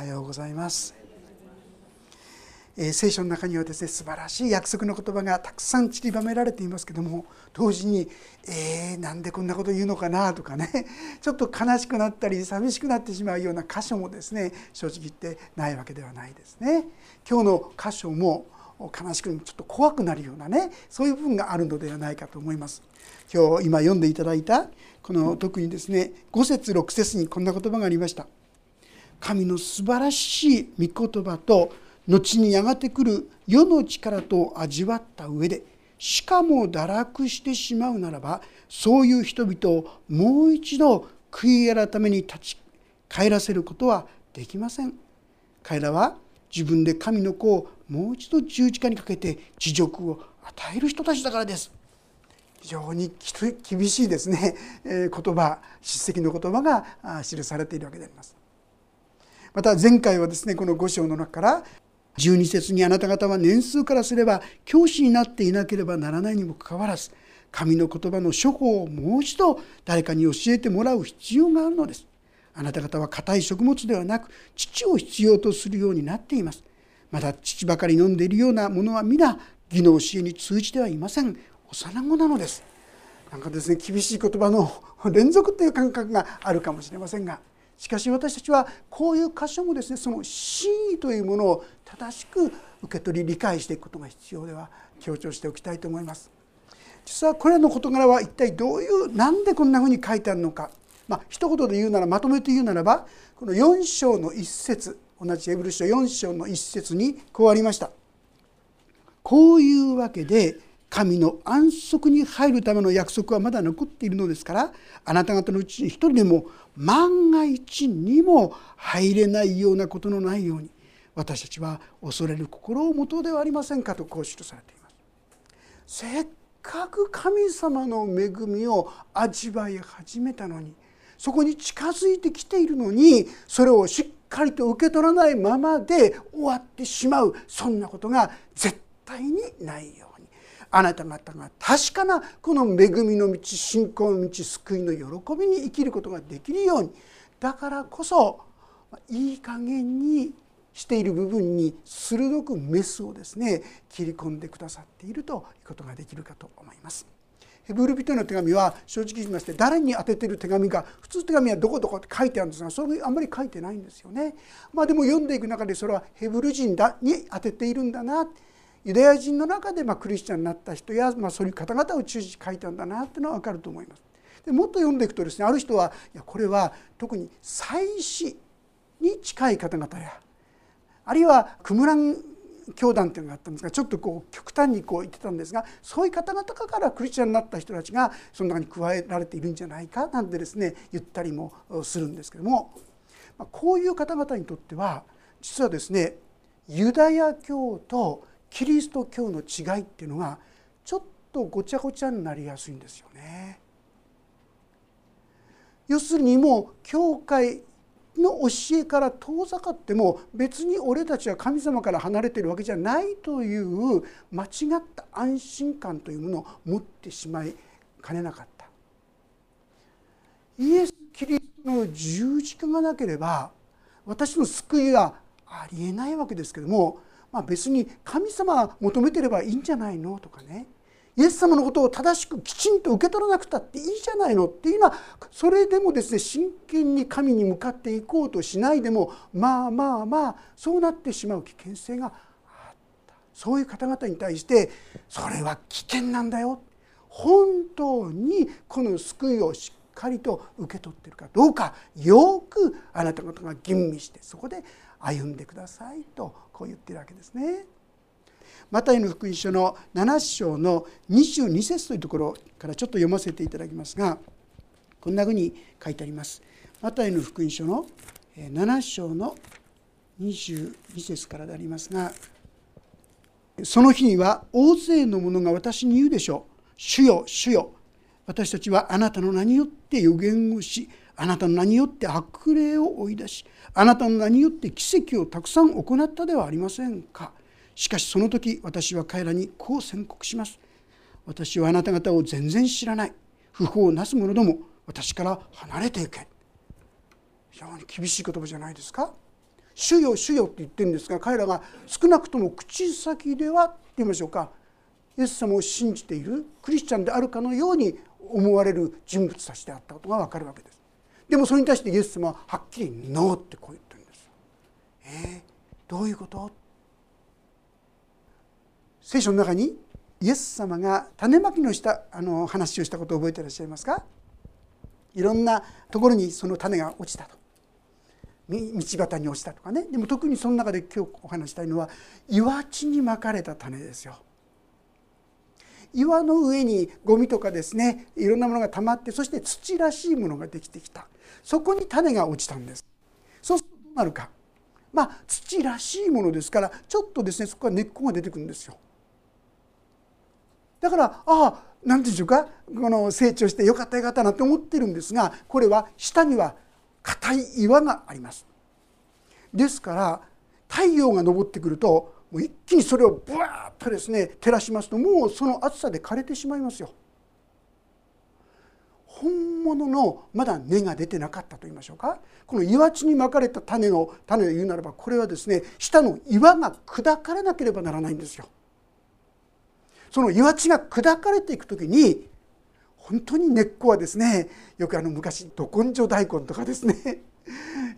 はようございます、えー、聖書の中にはですね素晴らしい約束の言葉がたくさん散りばめられていますけども同時に「えー、なんでこんなこと言うのかな」とかね ちょっと悲しくなったり寂しくなってしまうような箇所もですね正直言ってないわけではないですね。今日の箇所も悲しくちょっと怖くなるようなねそういう部分があるのではないかと思います。今日今読んでいただいたこの特にですね5節6節にこんな言葉がありました。神の素晴らしい御言葉と後にやがて来る世の力と味わった上でしかも堕落してしまうならばそういう人々をもう一度悔い改めに立ち返らせることはできません。彼らは自分で神の子をもう一度十字架にかけて地獄を与える人たちだからです。非常に厳しいですね、言葉叱責の言葉が記されているわけであります。また前回はですねこの5章の中から12節にあなた方は年数からすれば教師になっていなければならないにもかかわらず神の言葉の処方をもう一度誰かに教えてもらう必要があるのです。あなた方は硬い食物ではなく父を必要とするようになっています。また父ばかり飲んでいるようなものは皆義の教えに通じてはいません。幼子なのです。なんかですね厳しい言葉の連続という感覚があるかもしれませんがしかし私たちはこういう箇所もですねその真意というものを正しく受け取り理解していくことが必要では強調しておきたいと思います。実はこれらの事柄は一体どういう何でこんなふうに書いてあるのか、まあ一言で言うならまとめて言うならばこの4章の一節同じエブル書4章の一節にこうありました。こういうわけで神の安息に入るための約束はまだ残っているのですからあなた方のうちに一人でも万が一にも入れないようなことのないように私たちは恐れる心を持とうではありませんかとこう記されています。せっかく神様の恵みを味わい始めたのにそこに近づいてきているのにそれをしっかりと受け取らないままで終わってしまうそんなことが絶対にないようにあなた方が確かなこの恵みの道信仰の道救いの喜びに生きることができるようにだからこそいい加減にしている部分に鋭くメスをですね切り込んでくださっているということができるかと思います。ヘブル人への手紙は正直言いまして誰に宛ててる手紙か普通手紙はどこどこって書いてあるんですがそれあんまり書いてないんですよね。まあでも読んでいく中でそれはヘブル人だに宛てているんだなユダヤ人の中でまクリスチャンになった人や、まあ、そういう方々を中心に書いたんだなっていうのは分かると思います。でもっと読んでいくとですねある人はいやこれは特に祭祀に近い方々やあるいはクムラン教団っていうのがあったんですがちょっとこう極端にこう言ってたんですがそういう方々からクリスチャンになった人たちがその中に加えられているんじゃないかなんてですね言ったりもするんですけどもこういう方々にとっては実はですねユダヤ教とキリスト教の違いっていうのがちょっとごちゃごちゃになりやすいんですよね。要するにもう教会の教えから遠ざかっても別に俺たちは神様から離れてるわけじゃないという間違った安心感というものを持ってしまいかねなかった。イエス・キリストの十字架がなければ私の救いはありえないわけですけどもまあ、別に神様が求めてればいいんじゃないのとかね。イエス様のことを正しくきちんと受け取らなくたっていいじゃないのっていうのはそれでもですね真剣に神に向かっていこうとしないでもまあまあまあそうなってしまう危険性があった。そういう方々に対してそれは危険なんだよ。本当にこの救いをしっかりと受け取ってるかどうかよくあなた方が吟味してそこで歩んでくださいとこう言ってるわけですね。マタイの福音書の7章の22節というところからちょっと読ませていただきますがこんなふうに書いてあります。マタイの福音書の7章の22節からでありますがその日には大勢の者が私に言うでしょう「主よ主よ私たちはあなたの名によって予言をしあなたの名によって悪霊を追い出しあなたの名によって奇跡をたくさん行ったではありませんか。しかしその時私は彼らにこう宣告します。私はあなた方を全然知らない。不法をなす者ども私から離れていけ。非常に厳しい言葉じゃないですか。主よ主よ」って言ってるんですが彼らが少なくとも口先ではって言いましょうか。イエス様を信じているクリスチャンであるかのように思われる人物たちであったことが分かるわけです。でもそれに対してイエス様ははっきり「ノー」ってこう言ってるんです。えー、どういうこと？聖書の中にイエス様が種まきのしたあの話をしたことを覚えていらっしゃいますか？いろんなところにその種が落ちたと道端に落ちたとかねでも特にその中で今日お話したいのは岩地にまかれた種ですよ。岩の上にゴミとかですねいろんなものが溜まってそして土らしいものができてきた。そこに種が落ちたんです。そうするとどうなるか。まあ土らしいものですからちょっとですねそこから根っこが出てくるんですよ。だからああ何て言うんでしょうか。この成長してよかったよかったなって思ってるんですがこれは下には硬い岩があります。ですから太陽が昇ってくるともう一気にそれをブワーッとですね照らしますともうその暑さで枯れてしまいますよ。本物のまだ根が出てなかったと言いましょうか。この岩地にまかれた種の種を言うならばこれはですね下の岩が砕かれなければならないんですよ。その岩地が砕かれていく時に本当に根っこはですねよくあの昔ど根性大根とかですね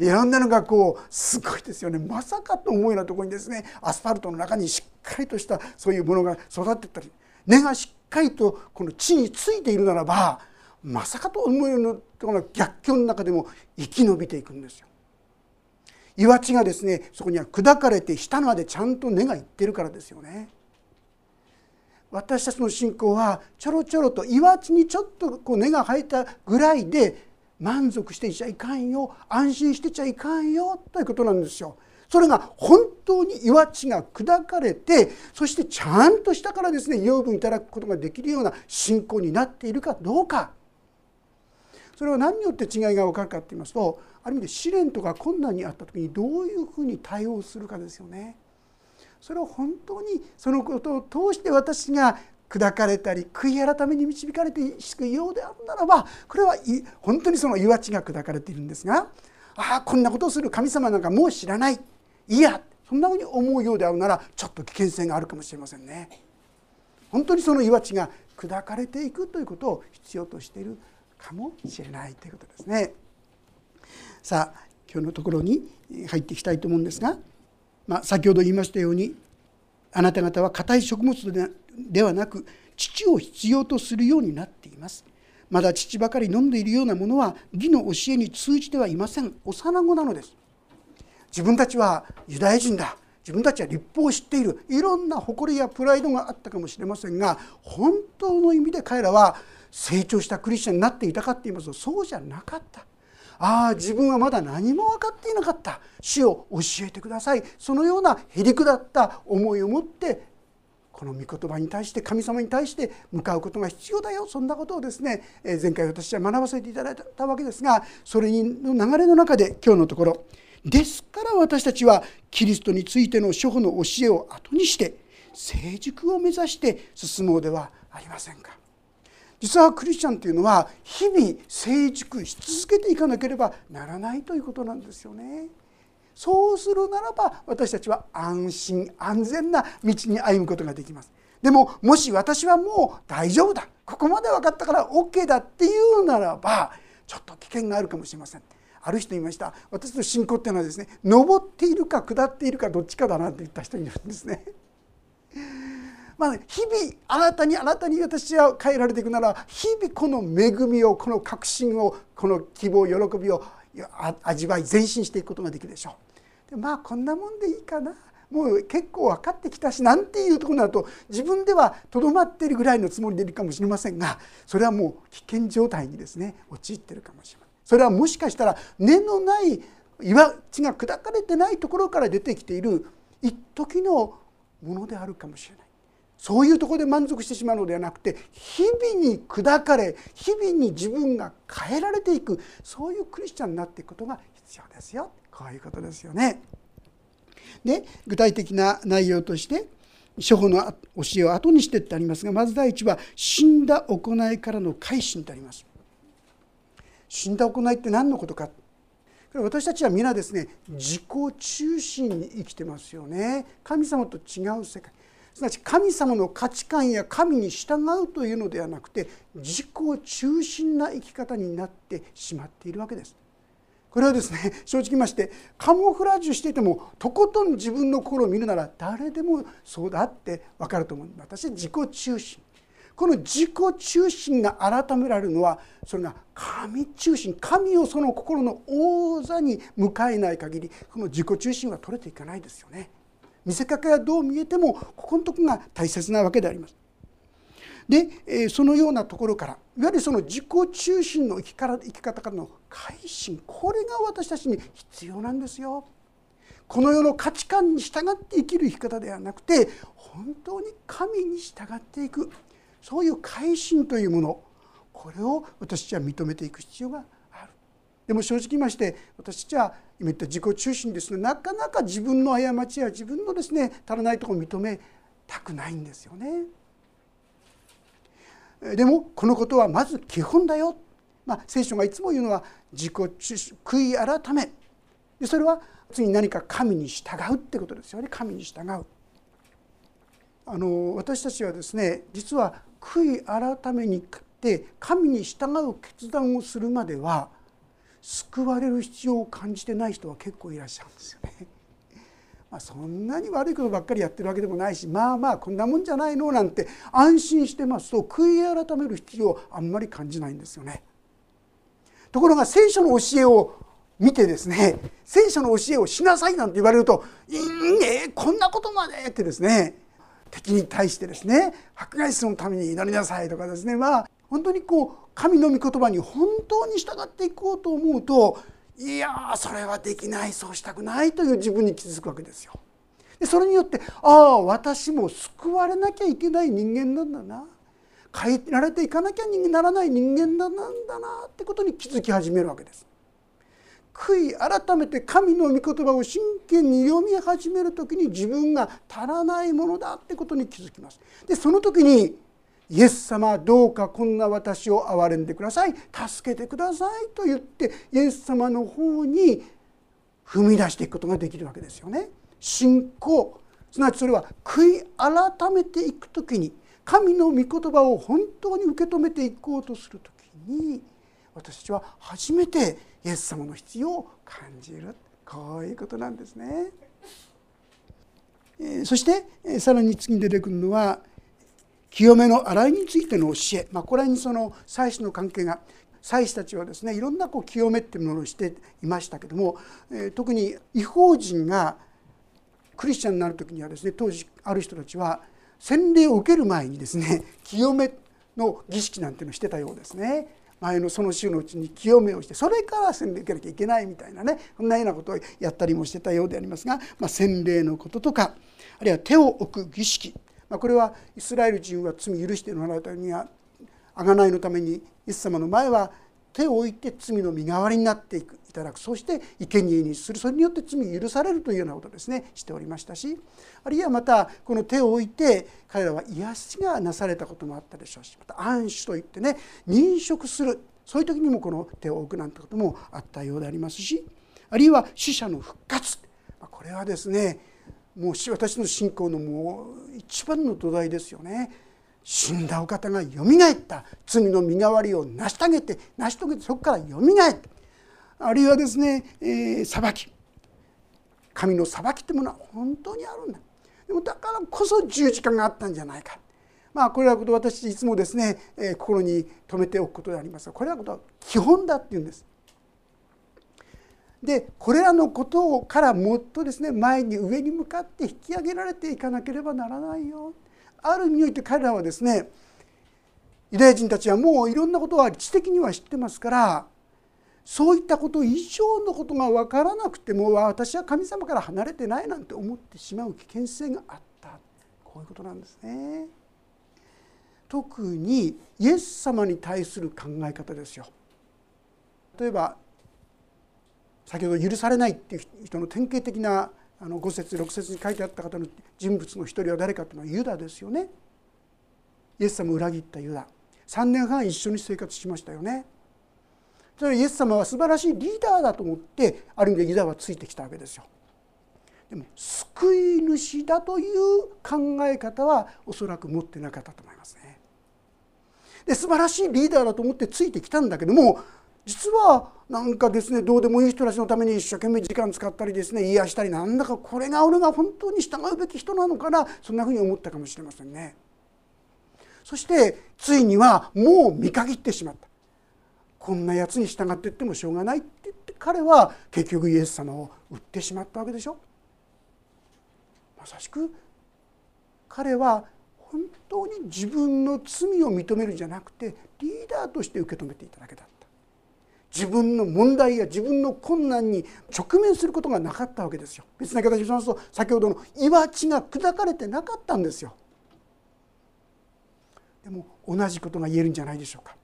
いろんなのがこうすごいですよねまさかと思うようなところにですねアスファルトの中にしっかりとしたそういうものが育ってったり根がしっかりとこの地についているならばまさかと思うようなところが逆境の中でも生き延びていくんですよ。岩地がですねそこには砕かれて下までちゃんと根がいってるからですよね。私たちの信仰はちょろちょろと岩地にちょっとこう根が生えたぐらいで満足していちゃいかんよ安心してちゃいかんよということなんですよ。それが本当に岩地が砕かれてそしてちゃんと下からですね養分いただくことができるような信仰になっているかどうかそれは何によって違いが分かるかって言いますとある意味で試練とか困難にあった時にどういうふうに対応するかですよね。それを本当にそのことを通して私が砕かれたり悔い改めに導かれていようであるならばこれは本当にその岩地が砕かれているんですがああこんなことをする神様なんかもう知らないいやそんなふうに思うようであるならちょっと危険性があるかもしれませんね。本当にその岩地が砕かれていくということを必要としているかもしれないということですね。さあ今日のところに入っていきたいと思うんですがまあ、先ほど言いましたようにあなた方は硬い食物ではなく父を必要とするようになっています。まだ父ばかり飲んでいるようなものは義の教えに通じてはいません。幼子なのです。自分たちはユダヤ人だ。自分たちは立法を知っている。いろんな誇りやプライドがあったかもしれませんが本当の意味で彼らは成長したクリスチャンになっていたかって言いますとそうじゃなかった。ああ自分はまだ何も分かっていなかった。死を教えてください。そのようなへりくだった思いを持ってこの御言葉に対して神様に対して向かうことが必要だよそんなことをですね前回私は学ばせていただいたわけですがそれの流れの中で今日のところですから私たちはキリストについての初歩の教えを後にして成熟を目指して進もうではありませんか。実はクリスチャンというのは日々成熟し続けていかなければならないということなんですよね。そうするならば私たちは安心安全な道に歩むことができます。でももし私はもう大丈夫だここまで分かったから OK だっていうならばちょっと危険があるかもしれません。ある人言いました私の信仰っていうのはですね上っているか下っているかどっちかだなって言った人いるんですね。まあ、日々新たに新たに私は変えられていくなら日々この恵みをこの確信をこの希望喜びを味わい前進していくことができるでしょう。でまあこんなもんでいいかなもう結構分かってきたしなんていうところになると自分ではとどまっているぐらいのつもりでいるかもしれませんがそれはもう危険状態にですね陥っているかもしれません。それはもしかしたら根のない岩地が砕かれてないところから出てきている一時のものであるかもしれない。そういうとこで満足してしまうのではなくて日々に砕かれ日々に自分が変えられていくそういうクリスチャンになっていくことが必要ですよこういうことですよね。で具体的な内容として処方の教えを後にしてってありますがまず第一は死んだ行いからの改心とあります。死んだ行いって何のことか私たちは皆ですね自己中心に生きてますよね神様と違う世界すなわち神様の価値観や神に従うというのではなくて自己中心な生き方になってしまっているわけです。これはですね正直言いましてカモフラージュしていてもとことん自分の心を見るなら誰でもそうだって分かると思う私自己中心この自己中心が改められるのはそれが神中心神をその心の王座に迎えない限りこの自己中心は取れていかないですよね。見せかけはどう見えてもここのとこが大切なわけであります。でえそのようなところからいわゆるその自己中心の生き生き方からの改心これが私たちに必要なんですよ。この世の価値観に従って生きる生き方ではなくて本当に神に従っていくそういう改心というものこれを私たちは認めていく必要があるでも正直言いまして私たちは今言った自己中心ですねなかなか自分の過ちや自分のですね足らないところを認めたくないんですよね。でもこのことはまず基本だよ、まあ、聖書がいつも言うのは自己悔い改めでそれは次に何か神に従うってことですよね神に従う。あの私たちはですね実は悔い改めにって神に従う決断をするまでは救われる必要を感じてない人は結構いらっしゃるんですよね。まあ、そんなに悪いことばっかりやってるわけでもないしまあまあこんなもんじゃないのなんて安心してますと悔い改める必要をあんまり感じないんですよね。ところが聖書の教えを見てですね聖書の教えをしなさいなんて言われると「いいねこんなことまで」ってですね敵に対してですね迫害するために祈りなさいとかですねまあ本当にこう神の御言葉に本当に従っていこうと思うといやそれはできないそうしたくないという自分に気づくわけですよ。でそれによってああ私も救われなきゃいけない人間なんだな変えられていかなきゃならない人間なんだなってことに気づき始めるわけです。悔い改めて神の御言葉を真剣に読み始める時に自分が足らないものだってことに気づきます。でその時にイエス様どうかこんな私を憐れんでください助けてくださいと言ってイエス様の方に踏み出していくことができるわけですよね。信仰すなわちそれは悔い改めていく時に神の御言葉を本当に受け止めていこうとする時に私たちは初めてイエス様の必要を感じるこういうことなんですね。そしてさらに次に出てくるのは清めの洗いについての教え、まあ、これにその祭司の関係が祭司たちはですねいろんなこう清めっていうものをしていましたけども、え特に違法人がクリスチャンになる時にはですね当時ある人たちは洗礼を受ける前にですね 清めの儀式なんていうのをしてたようですね。前のその週のうちに清めをしてそれから洗礼を受けなきゃいけないみたいなねそんなようなことをやったりもしてたようでありますが、まあ、洗礼のこととかあるいは手を置く儀式、まあ、これはイスラエル人は罪許してもらうためには贖いのためにイエス様の前は手を置いて罪の身代わりになっていく。いただく。そして生贄にするそれによって罪許されるというようなことですね。しておりましたしあるいはまたこの手を置いて彼らは癒しがなされたこともあったでしょう。しまた安守といってね認食する。そういう時にもこの手を置くなんてこともあったようでありますし。あるいは死者の復活。これはですねもう私の信仰のもう一番の土台ですよね。死んだお方がよみがえった。罪の身代わりを成し遂げて成し遂げてそこからよみがえったあるいはですね、えー、裁き。神の裁きってものは本当にあるんだ。でもだからこそ十字架があったんじゃないか。まあこれらこと私いつもですね、えー、心に留めておくことでありますがこれらのことは基本だっていうんです。でこれらのことからもっとですね前に上に向かって引き上げられていかなければならないよ。ある意味において彼らはですねユダヤ人たちはもういろんなことは知的には知ってますからそういったこと以上のことが分からなくても私は神様から離れてないなんて思ってしまう危険性があったこういうことなんですね。特にイエス様に対する考え方ですよ。例えば先ほど許されないっていう人の典型的なあの5節6節に書いてあった方の人物の一人は誰かというのはユダですよね。イエス様を裏切ったユダ3年半一緒に生活しましたよね。それイエス様は素晴らしいリーダーだと思ってある意味でユダはついてきたわけですよ。でも救い主だという考え方はおそらく持ってなかったと思いますね。で素晴らしいリーダーだと思ってついてきたんだけども実はなんかですねどうでもいい人たちのために一生懸命時間使ったりですね癒したりなんだかこれが俺が本当に従うべき人なのかなそんなふうに思ったかもしれませんね。そしてついにはもう見限ってしまったこんなやつに従っていってもしょうがないって言って彼は結局イエス様を売ってしまったわけでしょ。まさしく彼は本当に自分の罪を認めるんじゃなくてリーダーとして受け止めていただけだった自分の問題や自分の困難に直面することがなかったわけですよ。別な形でしますと先ほどの岩地が砕かれてなかったんですよ。でも同じことが言えるんじゃないでしょうか。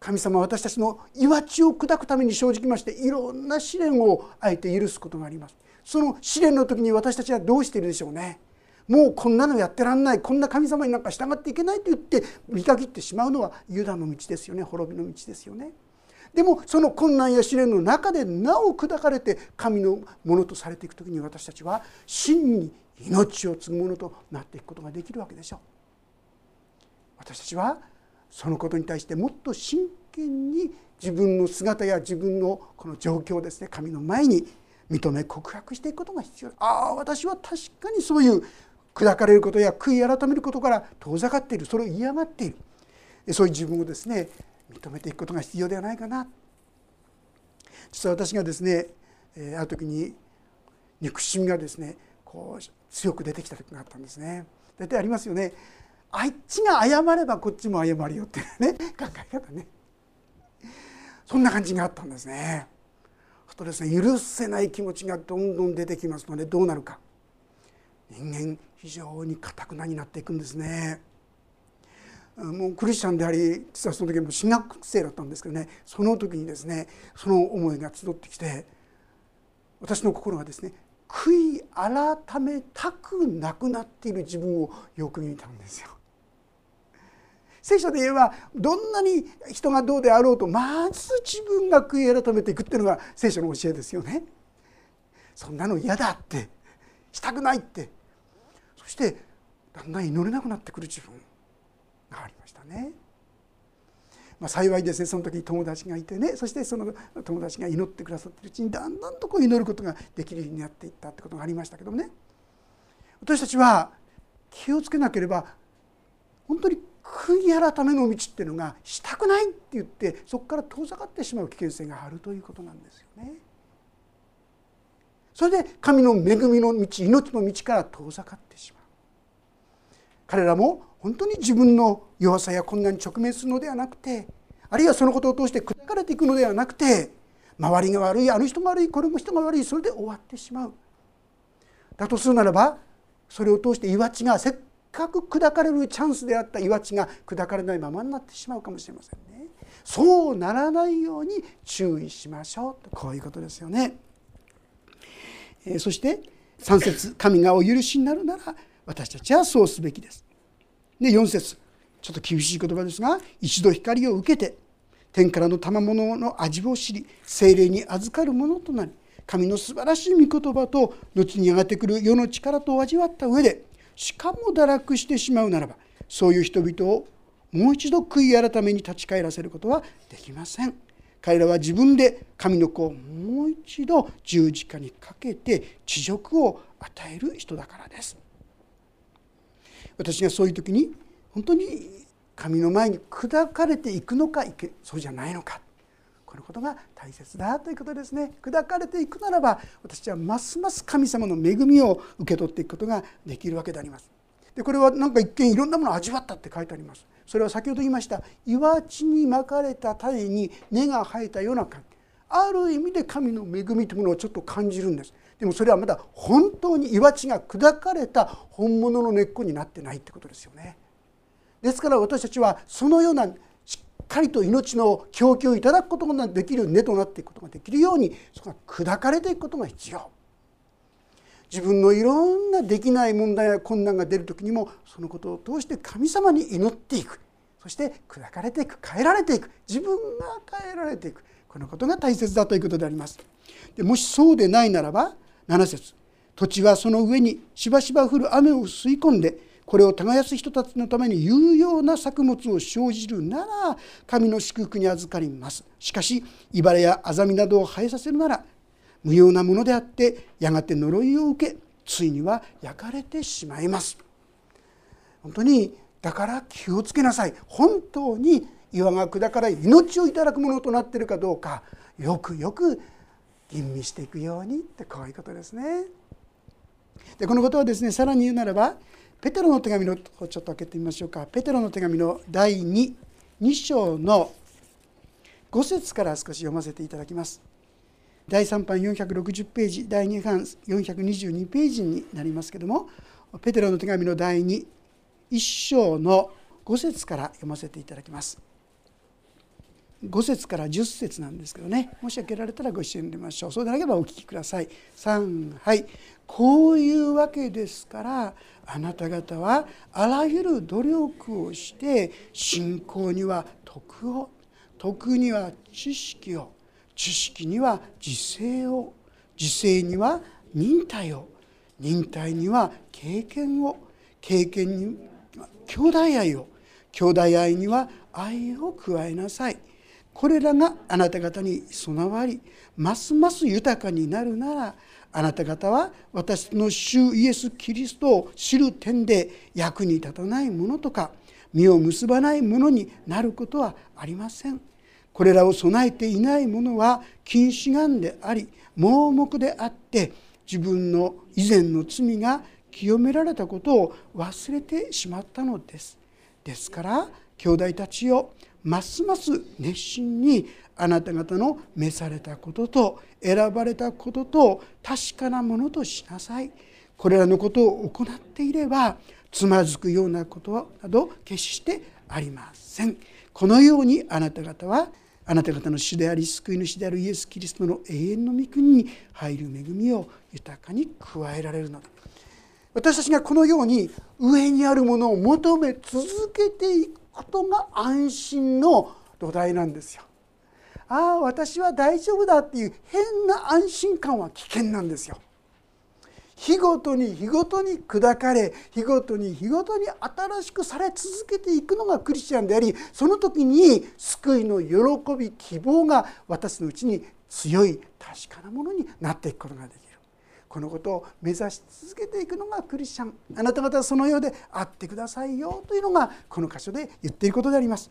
神様は私たちの岩地を砕くために生じきましていろんな試練をあえて許すことがあります。その試練の時に私たちはどうしているでしょうね。もうこんなのやってらんない。こんな神様になんか従っていけないと言って見限ってしまうのはユダの道ですよね。滅びの道ですよね。でもその困難や試練の中でなお砕かれて神のものとされていく時に私たちは真に命を継ぐものとなっていくことができるわけでしょう。私たちはそのことに対してもっと真剣に自分の姿や自分のこの状況をですね神の前に認め告白していくことが必要。ああ私は確かにそういう砕かれることや悔い改めることから遠ざかっている。それを嫌がっている。そういう自分をですね認めていくことが必要ではないかな。実は私がですねある時に憎しみがですねこう強く出てきた時があったんですね。大体ありますよね。あっちが謝ればこっちも謝るよっていうね 考え方ね。そんな感じがあったんですね。とですね許せない気持ちがどんどん出てきますのでどうなるか。人間非常にかたくなになっていくんですね。もうクリスチャンであり実はその時も進学生だったんですけどねその時にですねその思いが集ってきて私の心がですね悔い改めたくなくなっている自分をよく見たんですよ。聖書で言えばどんなに人がどうであろうとまず自分が悔い改めていくっていうのが聖書の教えですよね。そんなの嫌だってしたくないってそしてだんだん祈れなくなってくる自分がありましたね。まあ、幸いですねその時に友達がいてねそしてその友達が祈ってくださってるうちにだんだんとこう祈ることができるようになっていったってことがありましたけどもね私たちは気をつけなければ本当に悔い改めの道っていうのがしたくないって言ってそこから遠ざかってしまう危険性があるということなんですよね。それで神の恵みの道命の道から遠ざかってしまう。彼らも本当に自分の弱さや困難に直面するのではなくてあるいはそのことを通して砕かれていくのではなくて周りが悪いあの人が悪いこれも人が悪いそれで終わってしまう。だとするならばそれを通して岩地がせっかく砕かれるチャンスであった岩地が砕かれないままになってしまうかもしれませんね。そうならないように注意しましょうとこういうことですよね。えそして3節神がお許しになるなら私たちはそうすべきです。で4節。ちょっと厳しい言葉ですが一度光を受けて天からの賜物の味を知り精霊に預かるものとなり神の素晴らしい御言葉と後にやがってくる世の力と味わった上でしかも堕落してしまうならばそういう人々をもう一度悔い改めに立ち返らせることはできません。彼らは自分で神の子をもう一度十字架にかけて恥辱を与える人だからです。私がそういう時に本当に神の前に砕かれていくのかそうじゃないのか。このことが大切だということですね。砕かれていくならば私はますます神様の恵みを受け取っていくことができるわけであります。でこれはなんか一見いろんなものを味わったって書いてあります。それは先ほど言いました。岩地にまかれた種に根が生えたような感じ。ある意味で神の恵みというものをちょっと感じるんです。でもそれはまだ本当に岩地が砕かれた本物の根っこになってないってことですよね。ですから私たちはそのようなしっかりと命の供給をいただくことができる根となっていくことができるようにそこが砕かれていくことが必要。自分のいろんなできない問題や困難が出る時にもそのことを通して神様に祈っていく。そして砕かれていく変えられていく。自分が変えられていく。このことが大切だということであります。でもしそうでないならば7節土地はその上にしばしば降る雨を吸い込んでこれを耕す人たちのために有用な作物を生じるなら神の祝福に預かります。しかし茨やアザミなどを生えさせるなら無用なものであってやがて呪いを受けついには焼かれてしまいます。本当にだから気をつけなさい。本当に岩が砕かれ命をいただくものとなっているかどうかよくよく吟味していくようにってこういうことですね。でこのことはですねさらに言うならばペテロの手紙のちょっと開けてみましょうか。ペテロの手紙の第22章の5節から少し読ませていただきます。第3版460ページ第2版422ページになりますけどもペテロの手紙の第21章の5節から読ませていただきます。5節から10節なんですけどね。もし開けられたらご一緒に読みましょう。そうでなければお聞きください。3はい。こういうわけですからあなた方はあらゆる努力をして信仰には徳を徳には知識を知識には自制を自制には忍耐を忍耐には経験を経験には兄弟愛を兄弟愛には愛を加えなさい。これらがあなた方に備わりますます豊かになるならあなた方は私の主イエス・キリストを知る点で役に立たないものとか実を結ばないものになることはありません。これらを備えていないものは近視眼であり盲目であって自分の以前の罪が清められたことを忘れてしまったのです。ですから兄弟たちよますます熱心にあなた方の召されたことと選ばれたことと確かなものとしなさい。これらのことを行っていればつまずくようなことなど決してありません。このようにあなた方はあなた方の主であり救い主であるイエス・キリストの永遠の御国に入る恵みを豊かに加えられるのだ。私たちがこのように上にあるものを求め続けていくことが安心の土台なんですよ。ああ私は大丈夫だっていう変な安心感は危険なんですよ。日ごとに日ごとに砕かれ日ごとに日ごとに新しくされ続けていくのがクリスチャンでありその時に救いの喜び希望が私のうちに強い確かなものになっていくことができるこのことを目指し続けていくのがクリスチャン。あなた方はそのようであってくださいよというのがこの箇所で言っていることであります。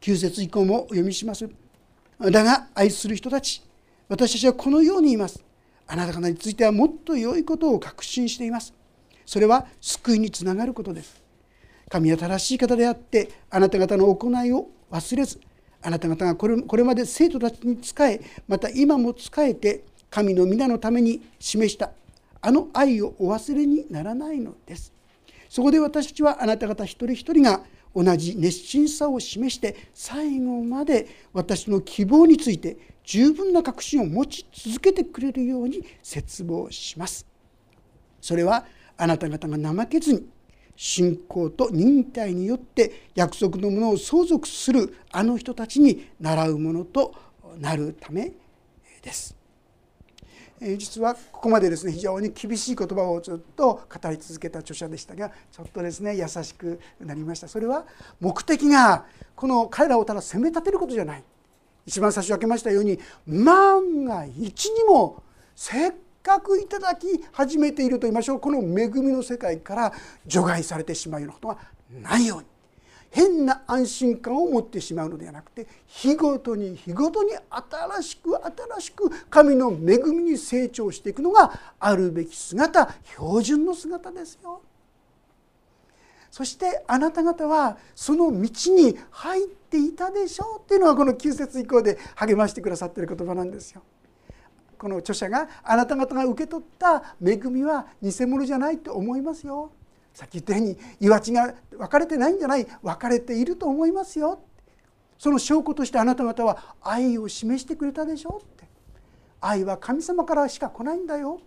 9節以降もお読みします。だが愛する人たち私たちはこのように言います。あなた方についてはもっと良いことを確信しています。それは救いにつながることです。神は正しい方であってあなた方の行いを忘れずあなた方がこれこれまで生徒たちに仕えまた今も仕えて神の皆のために示した。あの愛をお忘れにならないのです。そこで私たちはあなた方一人一人が同じ熱心さを示して最後まで私の希望について十分な確信を持ち続けてくれるように切望します。それはあなた方が怠けずに信仰と忍耐によって約束のものを相続するあの人たちに習うものとなるためです。実はここまでですね非常に厳しい言葉をずっと語り続けた著者でしたがちょっとですね優しくなりました。それは目的がこの彼らをただ責め立てることじゃない。一番最初開けましたように万が一にもせっかくいただき始めていると言いましょう。この恵みの世界から除外されてしまうようなことがないように。変な安心感を持ってしまうのではなくて日ごとに日ごとに新しく新しく神の恵みに成長していくのがあるべき姿標準の姿ですよ。そしてあなた方はその道に入っていたでしょうっていうのがこの9節以降で励ましてくださってる言葉なんですよ。この著者があなた方が受け取った恵みは偽物じゃないと思いますよ。さっき言ったように岩地が分かれてないんじゃない分かれていると思いますよ。その証拠としてあなた方は愛を示してくれたでしょって。愛は神様からしか来ないんだよ。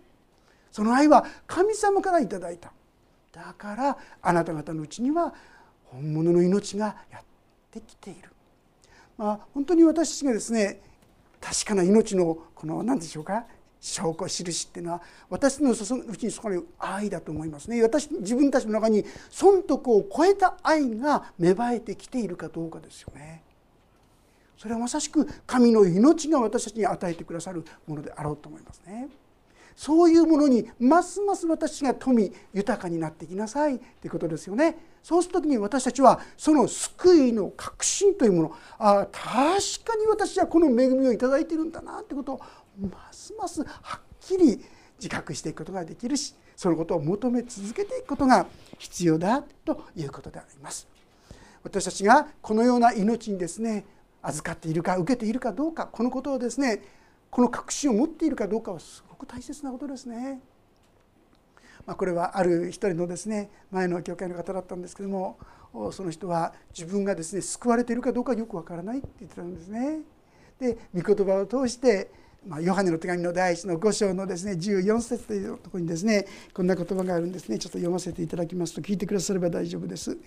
その愛は神様からいただいた。だからあなた方のうちには本物の命がやってきている、まあ、本当に私たちがですね確かな命のこの何でしょうか証拠印っていうのは私のうちにそこに愛だと思いますね。私自分たちの中に損得を超えた愛が芽生えてきているかどうかですよね。それはまさしく神の命が私たちに与えてくださるものであろうと思いますね。そういうものにますます私が富豊かになっていきなさいということですよね。そうする時に私たちはその救いの確信というものあ確かに私はこの恵みを頂いているんだなということをますますはっきり自覚していくことができるしそのことを求め続けていくことが必要だということであります。私たちがこのような命にですね預かっているか受けているかどうかこのことをですねこの確信を持っているかどうかはすごく大切なことですね。まあ、これはある一人のですね前の教会の方だったんですけどもその人は自分がですね救われているかどうかよくわからないって言ってたんですね。で御言葉を通してまあ、ヨハネの手紙の第一の5章のですね14節というところにですねこんな言葉があるんですねちょっと読ませていただきますと聞いてくだされば大丈夫です。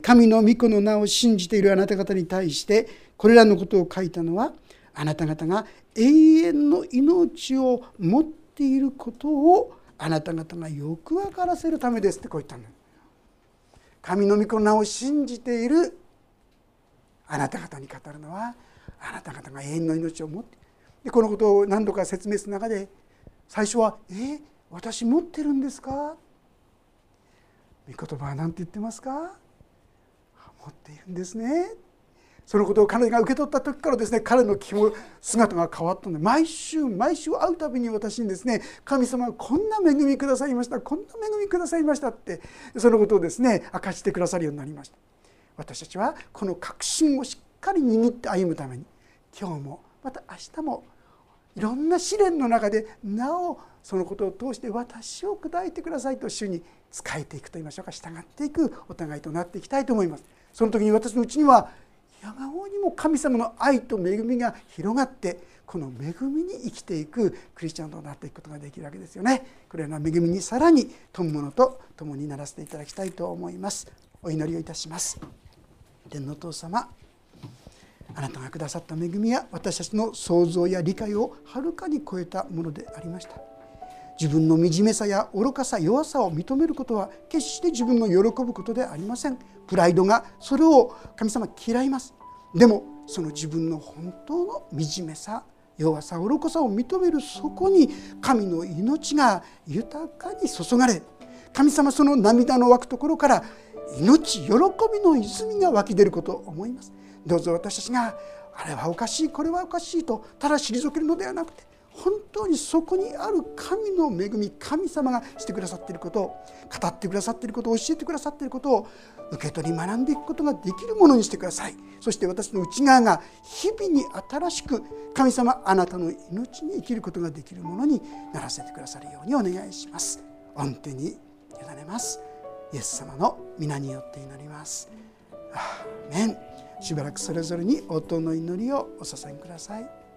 神の御子の名を信じているあなた方に対してこれらのことを書いたのはあなた方が永遠の命を持っていることをあなた方がよく分からせるためですってこう言ったんだ神の御子の名を信じているあなた方に語るのはあなた方が永遠の命を持って。でこのことを何度か説明する中で最初は「え私持ってるんですか?」御言葉は何て言ってますか？持っているんですね。そのことを彼が受け取った時からですね彼の気も姿が変わったので毎週毎週会うたびに私にですね神様はこんな恵みくださいましたこんな恵みくださいましたってそのことをですね明かしてくださるようになりました。私たちはこの確信をしっかり握って歩むために今日もまた明日もいろんな試練の中でなおそのことを通して私を砕いてくださいと主に仕えていくと言いましょうか。従っていくお互いとなっていきたいと思います。その時に私のうちにはやがおうにも神様の愛と恵みが広がってこの恵みに生きていくクリスチャンとなっていくことができるわけですよね。これらの恵みにさらに富むものと共にならせていただきたいと思います。お祈りをいたします。天のお父様あなたがくださった恵みは私たちの想像や理解をはるかに超えたものでありました。自分の惨めさや愚かさ弱さを認めることは決して自分の喜ぶことではありません。プライドがそれを神様嫌います。でもその自分の本当の惨めさ弱さ愚かさを認めるそこに神の命が豊かに注がれ神様その涙の湧くところから命喜びの泉が湧き出ることを思います。どうぞ私たちがあれはおかしいこれはおかしいとただ退けるのではなくて本当にそこにある神の恵み神様がしてくださっていることを語ってくださっていることを教えてくださっていることを受け取り学んでいくことができるものにしてください。そして私の内側が日々に新しく神様あなたの命に生きることができるものにならせてくださるようにお願いします。御手に委ねます。イエス様の皆によって祈ります。アーメン。しばらくそれぞれに応答の祈りをお捧げください。